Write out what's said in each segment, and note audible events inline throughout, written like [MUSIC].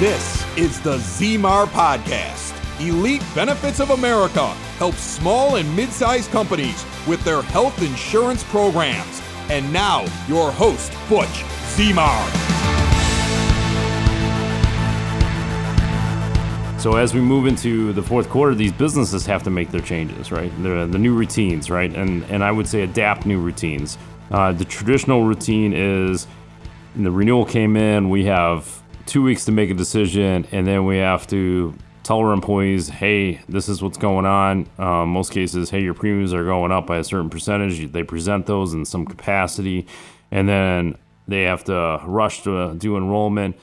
This is the Zemar Podcast. Elite Benefits of America helps small and mid sized companies with their health insurance programs. And now, your host, Butch Zemar. So as we move into the fourth quarter, these businesses have to make their changes, right? The, the new routines, right? And and I would say adapt new routines. Uh, the traditional routine is the renewal came in, we have two weeks to make a decision, and then we have to tell our employees, hey, this is what's going on. Um, most cases, hey, your premiums are going up by a certain percentage. They present those in some capacity, and then they have to rush to do enrollment.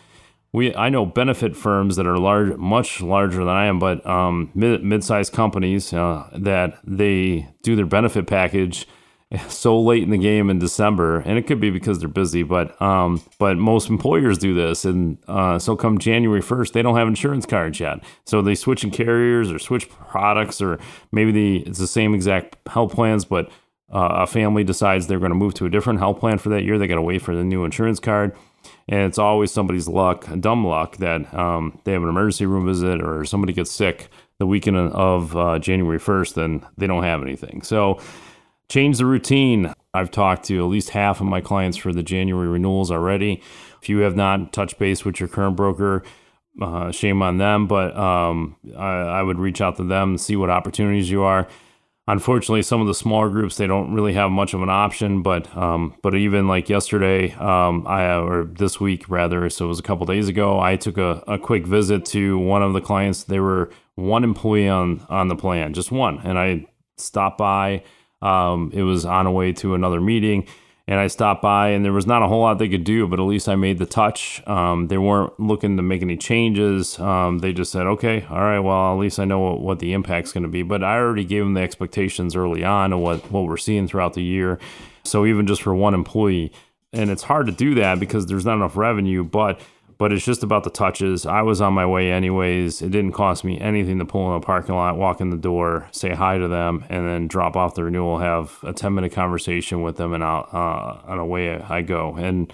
We, I know benefit firms that are large, much larger than I am, but um, mid, mid-sized companies uh, that they do their benefit package [LAUGHS] so late in the game in December, and it could be because they're busy, but um, but most employers do this, and uh, so come January first, they don't have insurance cards yet, so they switch in carriers or switch products, or maybe the it's the same exact health plans, but uh, a family decides they're going to move to a different health plan for that year. They got to wait for the new insurance card, and it's always somebody's luck, dumb luck, that um, they have an emergency room visit or somebody gets sick the weekend of uh, January first, and they don't have anything. So Change the routine. I've talked to at least half of my clients for the January renewals already. If you have not touched base with your current broker, uh, shame on them, but um, I, I, would reach out to them and see what opportunities you are. Unfortunately, some of the smaller groups they don't really have much of an option. But um, but even like yesterday, um, I or this week rather, so it was a couple days ago. I took a, a quick visit to one of the clients. They were one employee on on the plan, just one, and I stopped by um, it was on a way to another meeting, and I stopped by, and there was not a whole lot they could do, but at least I made the touch. Um, they weren't looking to make any changes. Um, they just said, "Okay, all right, well, at least I know what, what the impact's going to be." But I already gave them the expectations early on of what what we're seeing throughout the year. So even just for one employee, and it's hard to do that because there's not enough revenue, but but it's just about the touches. I was on my way anyways. It didn't cost me anything to pull in a parking lot, walk in the door, say hi to them, and then drop off the renewal, have a 10 minute conversation with them, and out uh, on away I go. And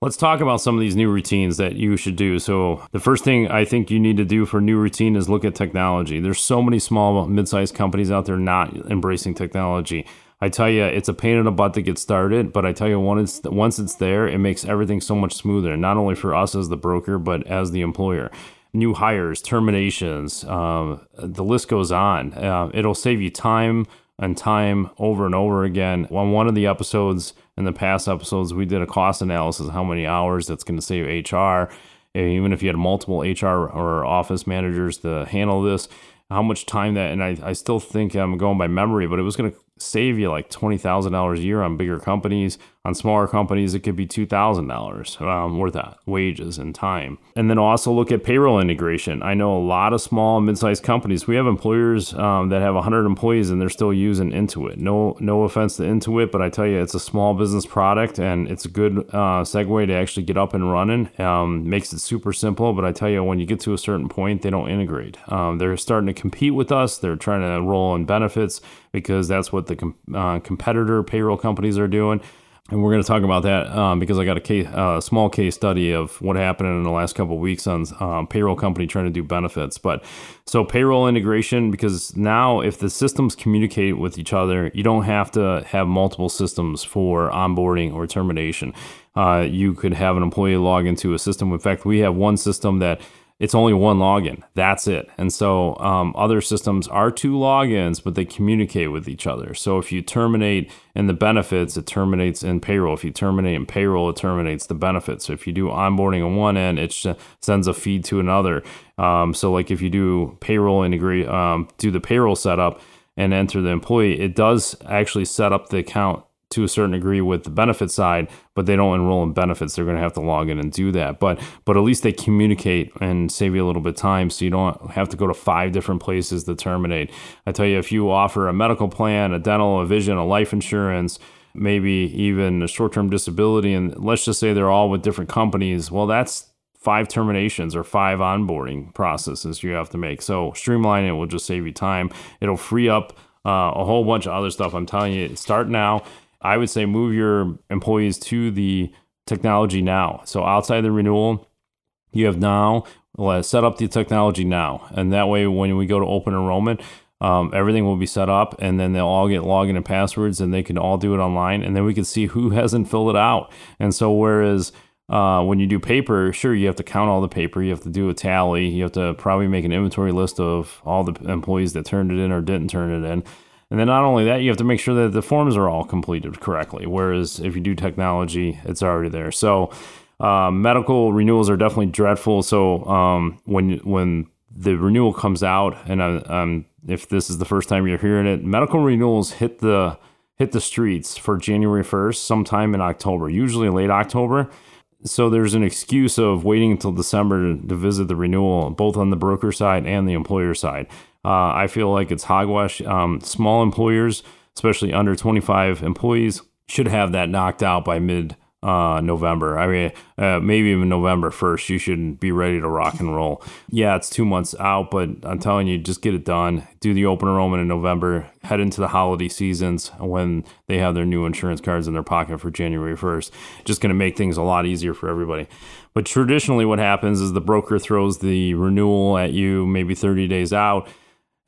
let's talk about some of these new routines that you should do. So, the first thing I think you need to do for new routine is look at technology. There's so many small, mid sized companies out there not embracing technology. I tell you, it's a pain in the butt to get started, but I tell you, once it's, once it's there, it makes everything so much smoother, not only for us as the broker, but as the employer. New hires, terminations, um, the list goes on. Uh, it'll save you time and time over and over again. On one of the episodes, in the past episodes, we did a cost analysis how many hours that's going to save HR. Even if you had multiple HR or office managers to handle this, how much time that, and I, I still think I'm going by memory, but it was going to save you like $20,000 a year on bigger companies. On smaller companies, it could be $2,000 um, worth of wages and time. And then also look at payroll integration. I know a lot of small, and mid-sized companies. We have employers um, that have 100 employees and they're still using Intuit. No, no offense to Intuit, but I tell you, it's a small business product and it's a good uh, segue to actually get up and running. Um, makes it super simple, but I tell you, when you get to a certain point, they don't integrate. Um, they're starting to compete with us. They're trying to roll in benefits because that's what the com- uh, competitor payroll companies are doing. And we're going to talk about that um, because I got a case, uh, small case study of what happened in the last couple weeks on um, payroll company trying to do benefits. But so payroll integration because now if the systems communicate with each other, you don't have to have multiple systems for onboarding or termination. Uh, you could have an employee log into a system. In fact, we have one system that it's only one login. That's it. And so um, other systems are two logins, but they communicate with each other. So if you terminate in the benefits, it terminates in payroll. If you terminate in payroll, it terminates the benefits. So if you do onboarding on one end, it sends a feed to another. Um, so like if you do payroll integrate, um, do the payroll setup and enter the employee, it does actually set up the account to a certain degree with the benefit side, but they don't enroll in benefits. They're going to have to log in and do that. But but at least they communicate and save you a little bit of time, so you don't have to go to five different places to terminate. I tell you, if you offer a medical plan, a dental, a vision, a life insurance, maybe even a short-term disability, and let's just say they're all with different companies, well, that's five terminations or five onboarding processes you have to make. So streamline it will just save you time. It'll free up uh, a whole bunch of other stuff. I'm telling you, start now I would say move your employees to the technology now. So outside the renewal, you have now let's set up the technology now. And that way, when we go to open enrollment, um, everything will be set up and then they'll all get login and passwords and they can all do it online. And then we can see who [LAUGHS] hasn't filled it out. And so, whereas uh, when you do paper, sure, you have to count all the paper, you have to do a tally, you have to probably make an inventory list of all the employees that turned it in or didn't turn it in. And then not only that, you have to make sure that the forms are all completed correctly. Whereas if you do technology, it's already there. So uh, medical renewals are definitely dreadful. So um, when when the renewal comes out, and I, um, if this is the first time you're hearing it, medical renewals hit the hit the streets for January 1st, sometime in October, usually late October. So there's an excuse of waiting until December to, to visit the renewal, both on the broker side and the employer side. Uh, I feel like it's hogwash. Um, small employers, especially under 25 employees, should have that knocked out by mid uh, November. I mean, uh, maybe even November 1st, you should be ready to rock and roll. Yeah, it's two months out, but I'm telling you, just get it done. Do the open enrollment in November, head into the holiday seasons when they have their new insurance cards in their pocket for January 1st. Just going to make things a lot easier for everybody. But traditionally, what happens is the broker throws the renewal at you maybe 30 days out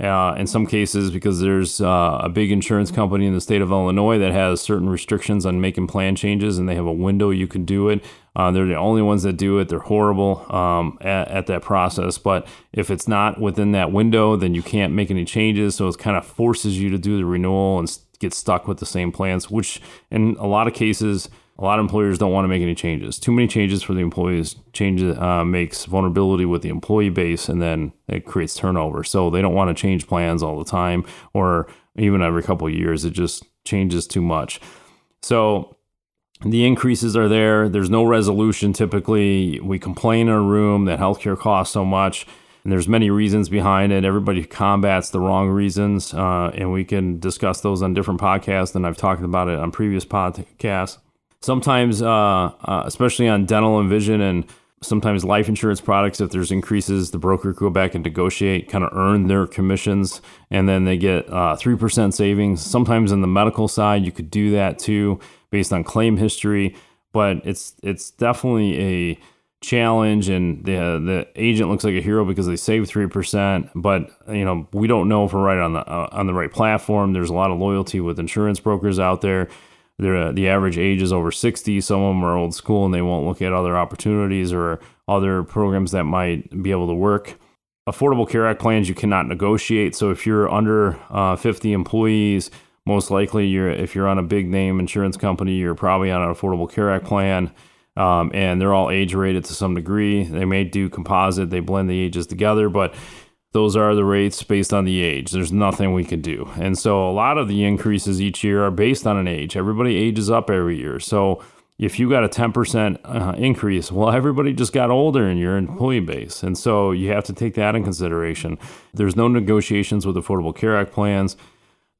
uh, in some cases, because there's uh, a big insurance company in the state of Illinois that has certain restrictions on making plan changes, and they have a window you can do it. Uh, they're the only ones that do it. They're horrible um, at, at, that process. But if it's not within that window, then you can't make any changes. So it kind of forces you to do the renewal and get stuck with the same plans, which in a lot of cases, a lot of employers don't want to make any changes. Too many changes for the employees change uh, makes vulnerability with the employee base, and then it creates turnover. So they don't want to change plans all the time, or even every couple years. It just changes too much. So the increases are there. There's no resolution. Typically, we complain in a room that healthcare costs so much. And there's many reasons behind it. Everybody combats the wrong reasons, uh, and we can discuss those on different podcasts. And I've talked about it on previous podcasts sometimes, uh, uh, especially on dental and vision and sometimes life insurance products, if there's increases, the broker could go back and negotiate, kind of earn their commissions, and then they get uh, 3% savings. Sometimes in the medical side, you could do that too based on claim history, but it's it's definitely a challenge and the the agent looks like a hero because they save 3% but you know we don't know if we're right on the uh, on the right platform there's a lot of loyalty with insurance brokers out there they're, the average age is over 60. Some of them are old school and they won't look at other opportunities or other programs that might be able to work. Affordable Care Act plans you cannot negotiate. So if you're under uh, 50 employees, most likely you're if you're on a big name insurance company, you're probably on an Affordable Care Act plan. Um, and they're all age rated to some degree. They may do composite, they blend the ages together, but those are the rates based on the age. There's nothing we could do. And so a lot of the increases each year are based on an age. Everybody ages up every year. So if you got a 10% uh, increase, well, everybody just got older in your employee base. And so you have to take that in consideration. There's no negotiations with Affordable Care Act plans.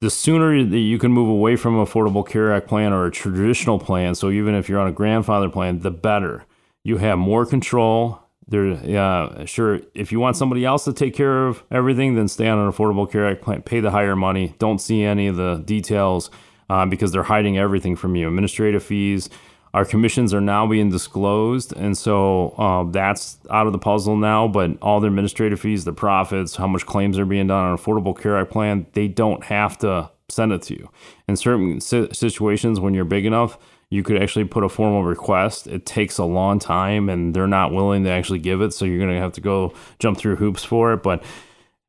The sooner that you can move away from Affordable Care Act plan or a traditional plan, so even if you're on a grandfather plan, the better. You have more control there, uh, sure, if you want somebody else to take care of everything, then stay on an Affordable Care Act plan, pay the higher money. Don't see any of the details uh, because they're hiding everything from you. Administrative fees, our commissions are now being disclosed, and so uh, that's out of the puzzle now. But all the administrative fees, the profits, how much claims are being done on an Affordable Care Act plan, they don't have to send it to you. In certain situations, when you're big enough, you could actually put a formal request. It takes a long time and they're not willing to actually give it. So you're going to have to go jump through hoops for it. But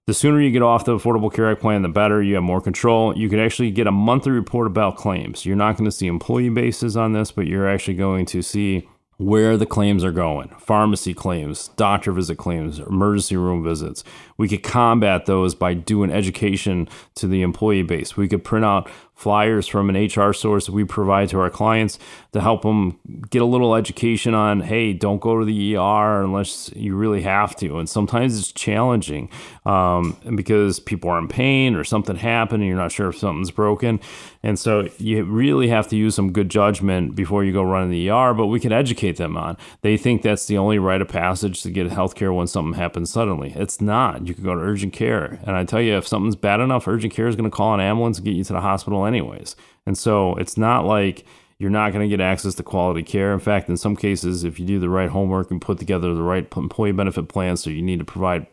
the sooner you get off the Affordable Care Act plan, the better. You have more control. You could actually get a monthly report about claims. You're not going to see employee bases on this, but you're actually going to see where the claims are going pharmacy claims, doctor visit claims, emergency room visits. We could combat those by doing education to the employee base. We could print out flyers from an HR source that we provide to our clients to help them get a little education on hey, don't go to the ER unless you really have to. And sometimes it's challenging um, because people are in pain or something happened and you're not sure if something's broken. And so you really have to use some good judgment before you go run in the ER, but we can educate them on. They think that's the only rite of passage to get healthcare when something happens suddenly. It's not. You can go to urgent care. And I tell you, if something's bad enough, urgent care is going to call an ambulance and get you to the hospital anyways. And so it's not like you're not going to get access to quality care. In fact, in some cases, if you do the right homework and put together the right employee benefit plan, so you need to provide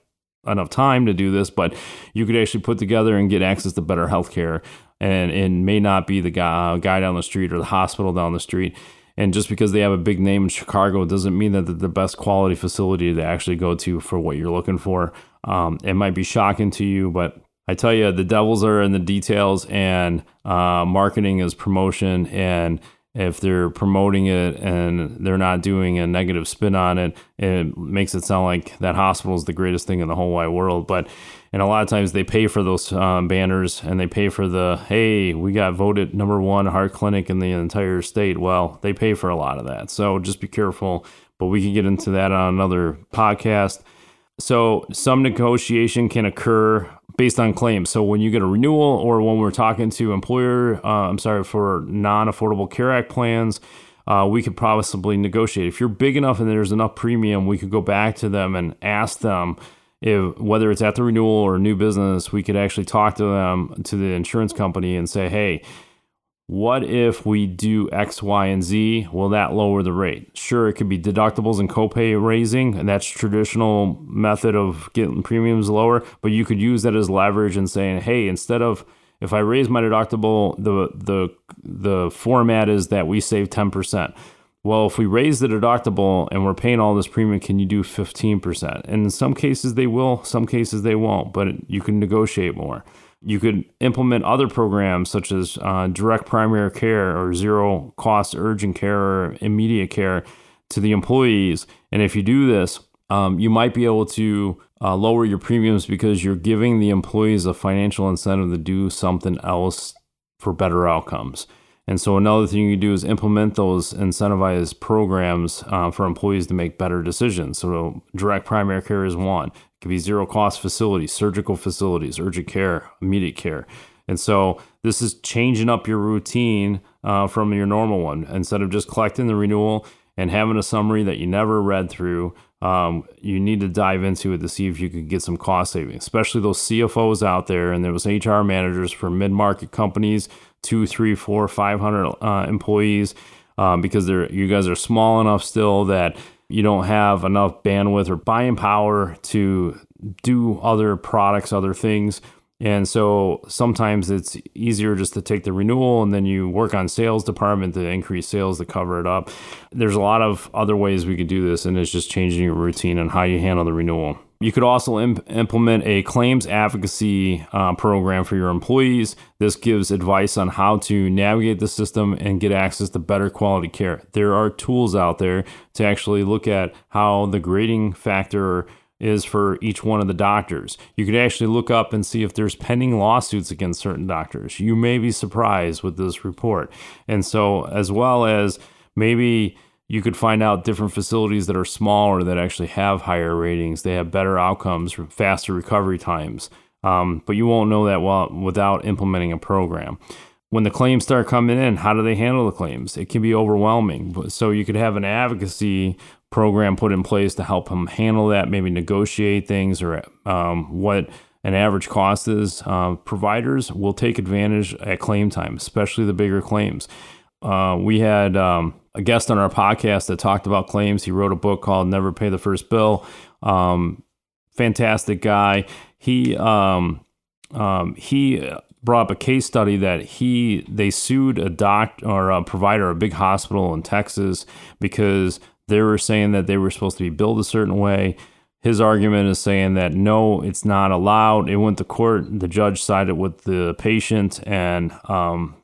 enough time to do this, but you could actually put together and get access to better health care. And it may not be the guy, guy down the street or the hospital down the street. And just because they have a big name in Chicago doesn't mean that they're the best quality facility to actually go to for what you're looking for. Um, it might be shocking to you, but I tell you, the devils are in the details, and uh, marketing is promotion. And if they're promoting it and they're not doing a negative spin on it, it makes it sound like that hospital is the greatest thing in the whole wide world. But and a lot of times they pay for those um, banners and they pay for the hey, we got voted number one heart clinic in the entire state. Well, they pay for a lot of that, so just be careful. But we can get into that on another podcast. So some negotiation can occur based on claims. So when you get a renewal or when we're talking to employer, uh, I'm sorry, for non-affordable care act plans, uh, we could possibly negotiate. If you're big enough and there's enough premium, we could go back to them and ask them if whether it's at the renewal or new business, we could actually talk to them to the insurance company and say, hey, what if we do X, Y, and Z? Will that lower the rate? Sure, it could be deductibles and copay raising, and that's traditional method of getting premiums lower. But you could use that as leverage and saying, hey, instead of if I raise my deductible, the the the format is that we save ten percent. Well, if we raise the deductible and we're paying all this premium, can you do 15%? And in some cases they will, some cases they won't, but you can negotiate more. You could implement other programs such as uh, direct primary care or zero cost urgent care or immediate care to the employees. And if you do this, um, you might be able to uh, lower your premiums because you're giving the employees a financial incentive to do something else for better outcomes. And so another thing you can do is implement those incentivized programs uh, for employees to make better decisions. So direct primary care is one It could be zero cost facilities, surgical facilities, urgent care, immediate care. And so this is changing up your routine uh, from your normal one. Instead of just collecting the renewal and having a summary that you never read through, um, you need to dive into it to see if you can get some cost savings, especially those CFOs out there and those HR managers for mid market companies, two, three, four, five hundred uh, employees, um, because they're you guys are small enough still that you don't have enough bandwidth or buying power to do other products, other things. And so sometimes it's easier just to take the renewal and then you work on sales department to increase sales to cover it up. There's a lot of other ways we could do this, and it's just changing your routine and how you handle the renewal. You could also imp- implement a claims advocacy uh, program for your employees. This gives advice on how to navigate the system and get access to better quality care. There are tools out there to actually look at how the grading factor is for each one of the doctors. You could actually look up and see if there's pending lawsuits against certain doctors. You may be surprised with this report. And so, as well as maybe you could find out different facilities that are smaller that actually have higher ratings. They have better outcomes, faster recovery times. Um, but you won't know that well without implementing a program. When the claims start coming in, how do they handle the claims? It can be overwhelming. So you could have an advocacy program put in place to help them handle that, maybe negotiate things or um, what an average cost is. Uh, providers will take advantage at claim time, especially the bigger claims. Uh, we had um, a guest on our podcast that talked about claims. He wrote a book called Never Pay the First Bill. Um, fantastic guy. He um, um, he brought up a case study that he they sued a doc or a provider, a big hospital in Texas, because they were saying that they were supposed to be billed a certain way. His argument is saying that no, it's not allowed. It went to court. The judge sided with the patient, and um,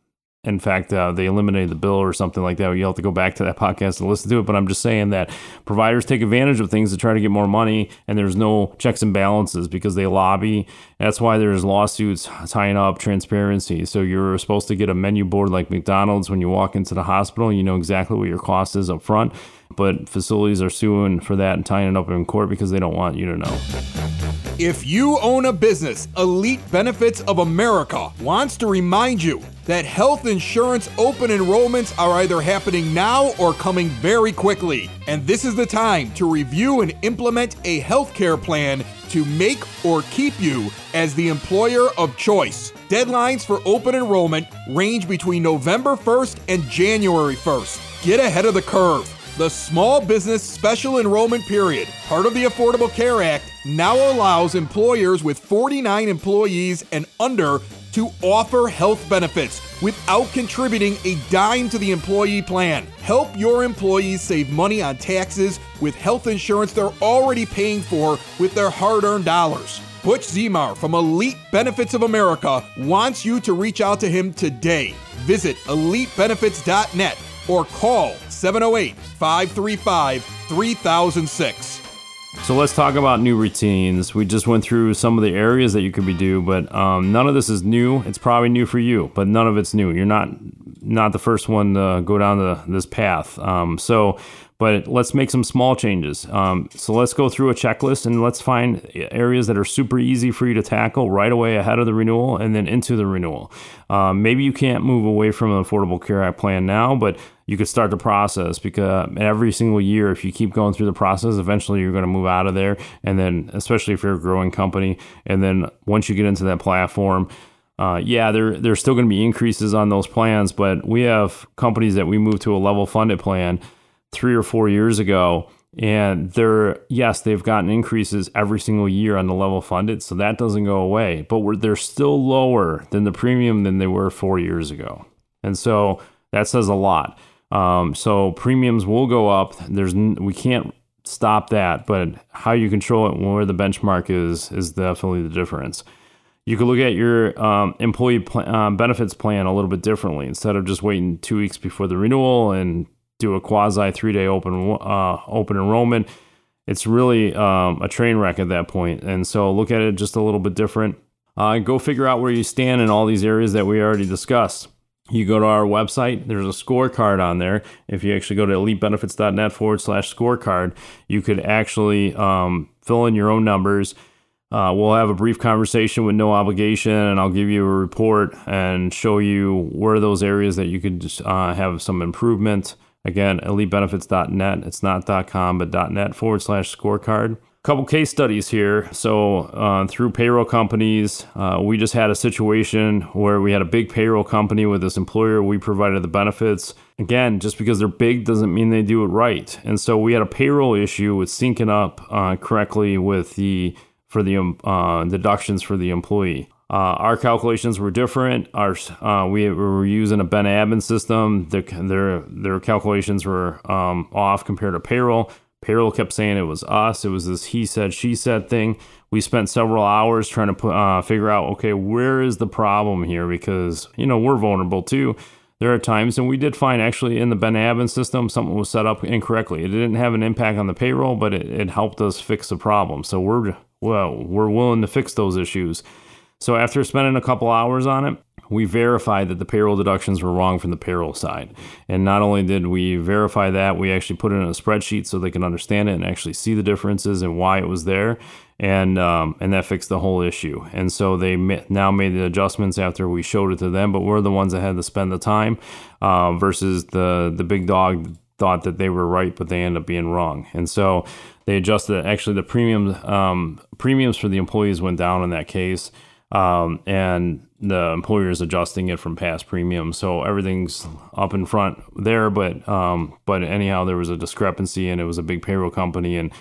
in fact, uh, they eliminated the bill or something like that. You have to go back to that [LAUGHS] podcast and listen to it. But I'm just saying that providers take advantage of things to try to get more money, and there's no checks and balances because they lobby. That's why there's lawsuits tying up transparency. So you're supposed to get a menu board like McDonald's when you walk into the hospital. You know exactly what your cost is up front. But facilities are suing for that and tying it up in court because they don't want you to know. If you own a business, Elite Benefits of America wants to remind you that health insurance open enrollments are either happening now or coming very quickly. And this is the time to review and implement a healthcare plan to make or keep you as the employer of choice. Deadlines for open enrollment range between November 1st and January 1st. Get ahead of the curve. The Small Business Special Enrollment Period, part of the Affordable Care Act, now allows employers with 49 employees and under to offer health benefits without contributing a dime to the employee plan. Help your employees save money on taxes with health insurance they're already paying for with their hard earned dollars. Butch Zemar from Elite Benefits of America wants you to reach out to him today. Visit elitebenefits.net or call 708 535 3006. So let's talk about new routines. We just went through some of the areas that you could be do, but um, none of this is new. It's probably new for you, but none of it's new. You're not not the first one to go down the, this path. Um, so, but let's make some small changes. Um, so let's go through a checklist and let's find areas that are super easy for you to tackle right away ahead of the renewal and then into the renewal. Um, maybe you can't move away from an Affordable Care Act plan now, but you could start the process because every single year, if you keep going through the process, eventually you're going to move out of there. And then, especially if you're a growing company, and then once you get into that platform, uh, yeah, there there's still going to be increases on those plans, but we have companies that we move to a level funded plan three or four years ago, and they're yes, they've gotten increases every single year on the level funded, so that doesn't go away, but they're still lower than the premium than they were four years ago, and so that says a lot. Um, so premiums will go up. There's we can't stop that, but how you control it where the benchmark is is definitely the difference. You could look at your um, employee pl- uh, benefits plan a little bit differently. Instead of just waiting two weeks before the renewal and do a quasi three day open uh, open enrollment, it's really um, a train wreck at that point. And so look at it just a little bit different. Uh, go figure out where you stand in all these areas that we already discussed you go to our website, there's a scorecard on there. If you actually go to elitebenefits.net forward slash scorecard, you could actually um, fill in your own numbers. Uh, we'll have a brief conversation with no obligation, and I'll give you a report and show you where those areas that you could uh, have some improvement. Again, elitebenefits.net. It's not .com, but .net forward slash scorecard couple case studies here. So, uh, through payroll companies, uh, we just had a situation where we had a big payroll company with this employer. We provided the benefits. Again, just because they're big doesn't mean they do it right. And so we had a payroll issue with syncing up uh, correctly with the for the um, uh, deductions for the employee. Uh, our calculations were different. Our uh, we were using a Ben Admin system. Their their, their calculations were um, off compared to payroll. Payroll kept saying it was us. It was this he said, she said thing. We spent several hours trying to put, uh, figure out, okay, where is the problem here? Because, you know, we're vulnerable too. There are times, and we did find actually in the Ben Admin system, something was set up incorrectly. It didn't have an impact on the payroll, but it, it helped us fix the problem. So we're, well, we're willing to fix those issues. So after spending a couple hours on it, we verified that the payroll deductions were wrong from the payroll side. And not only did we verify that, we actually put it in a spreadsheet so they can understand it and actually see the differences and why it was there. And um, and that fixed the whole issue. And so they now made the adjustments after we showed it to them, but we're the ones that had to spend the time uh, versus the the big dog thought that they were right, but they end up being wrong. And so they adjusted. Actually, the premiums um, premiums for the employees went down in that case um, and the employer is adjusting it from past premiums. So everything's up in front there, but um, but anyhow, there was a discrepancy, and it was a big payroll company, and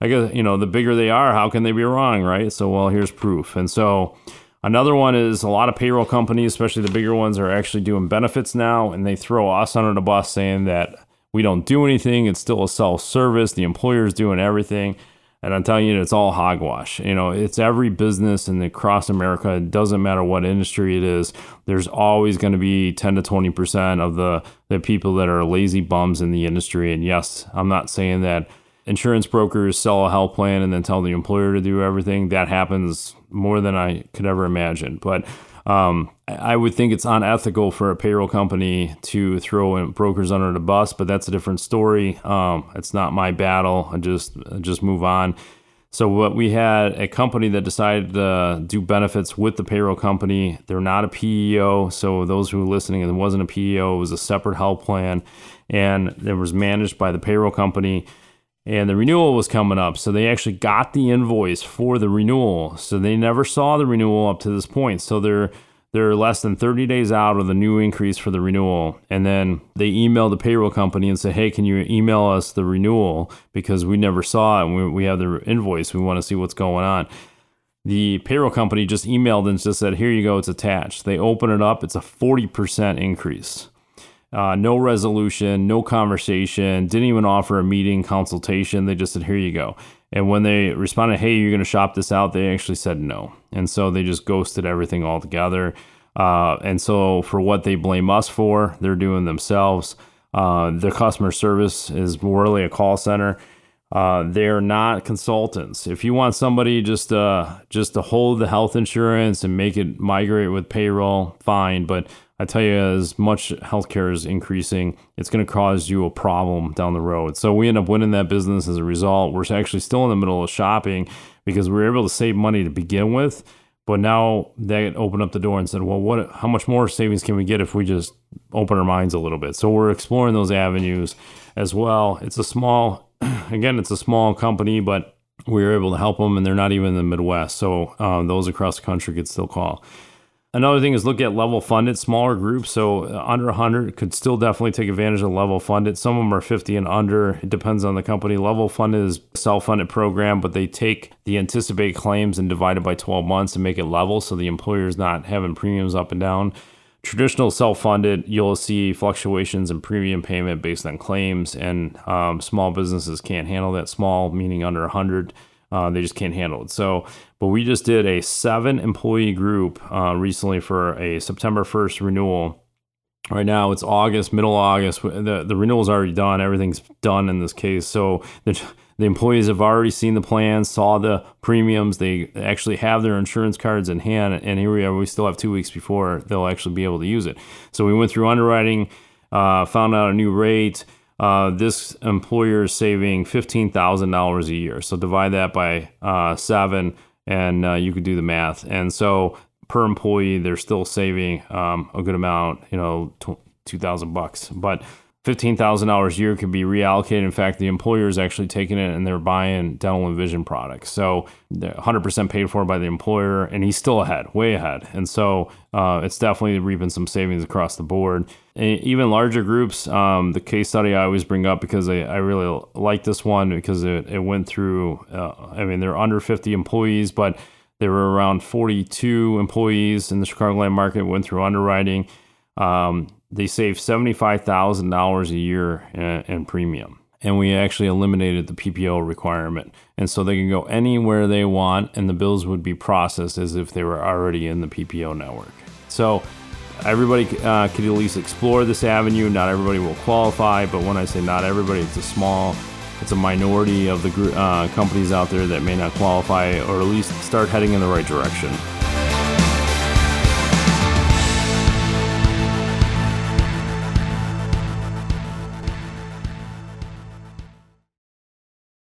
I guess you know the bigger they are, how can they be wrong, right? So well, here's proof, and so. Another one is a lot of payroll companies, especially the bigger ones, are actually doing benefits now, and they throw us under the bus saying that we don't do anything. It's still a self service. The employer is doing everything. And I'm telling you, it's all hogwash. You know, it's every business in across America. It doesn't matter what industry it is. There's always going to be 10 to 20 percent of the the people that are lazy bums in the industry. And yes, I'm not saying that insurance brokers sell a health plan and then tell the employer to do everything. That happens more than I could ever imagine. But um, I would think it's unethical for a payroll company to throw brokers under the bus, but that's a different story. Um, it's not my battle. I just just move on. So what we had a company that decided to do benefits with the payroll company. They're not a PEO, so those who are listening, it wasn't a PEO. It was a separate health plan, and it was managed by the payroll company. And the renewal was coming up, so they actually got the invoice for the renewal. So they never saw the renewal up to this point. So they're they're less than 30 days out of the new increase for the renewal. And then they email the payroll company and say, hey, can you email us the renewal? Because we never saw it we, we have the invoice. We want to see what's going on. The payroll company just emailed and just said, here you go, it's attached. They open it up, it's a 40% increase. Uh, no resolution, no conversation, didn't even offer a meeting consultation. They just said, here you go. And when they responded, hey, you're going to shop this out, they actually said no. And so they just ghosted everything altogether. Uh, and so for what they blame us for, they're doing themselves. Uh, their customer service is really a call center. Uh, they're not consultants. If you want somebody just uh, just to hold the health insurance and make it migrate with payroll, fine. But I tell you, as much healthcare is increasing, it's going to cause you a problem down the road. So we end up winning that business as a result. We're actually still in the middle of shopping because we were able to save money to begin with. But now they opened up the door and said, well, what? How much more savings can we get if we just open our minds a little bit? So we're exploring those avenues as well. It's a small, [CLEARS THROAT] again, it's a small company, but we were able to help them, and they're not even in the Midwest. So uh, those across the country could still call. Another thing is look at level funded smaller groups. So uh, under 100 could still definitely take advantage of level funded. Some of them are 50 and under. It depends on the company. Level funded is self funded program, but they take the anticipated claims and divide it by 12 months and make it level so the employer is not having premiums up and down. Traditional self funded, you'll see fluctuations in premium payment based on claims, and um, small businesses can't handle that. Small, meaning under 100. Uh, they just can't handle it. So, but we just did a seven employee group uh, recently for a September 1st renewal. Right now it's August, middle August. The the renewal's already done. Everything's done in this case. So the the employees have already seen the plan, saw the premiums. They actually have their insurance cards in hand, and here we are. We still have two weeks before they'll actually be able to use it. So we went through underwriting, uh, found out a new rate uh, this employer is saving $15,000 a year. So divide that by uh, seven and uh, you could do the math. And so per employee, they're still saving um, a good amount, you know, 2000 bucks. But $15,000 a year could be reallocated. In fact, the employer is actually taking it and they're buying dental and vision products. So 100% paid for by the employer, and he's still ahead, way ahead. And so uh, it's definitely reaping some savings across the board. And even larger groups, um, the case study I always bring up because I, I really like this one because it, it went through, uh, I mean, they're under 50 employees, but there were around 42 employees in the Chicagoland market, went through underwriting. Um, they save $75,000 a year in, in premium. And we actually eliminated the PPO requirement. And so they can go anywhere they want, and the bills would be processed as if they were already in the PPO network. So everybody uh, could at least explore this avenue. Not everybody will qualify, but when I say not everybody, it's a small, it's a minority of the uh, companies out there that may not qualify or at least start heading in the right direction.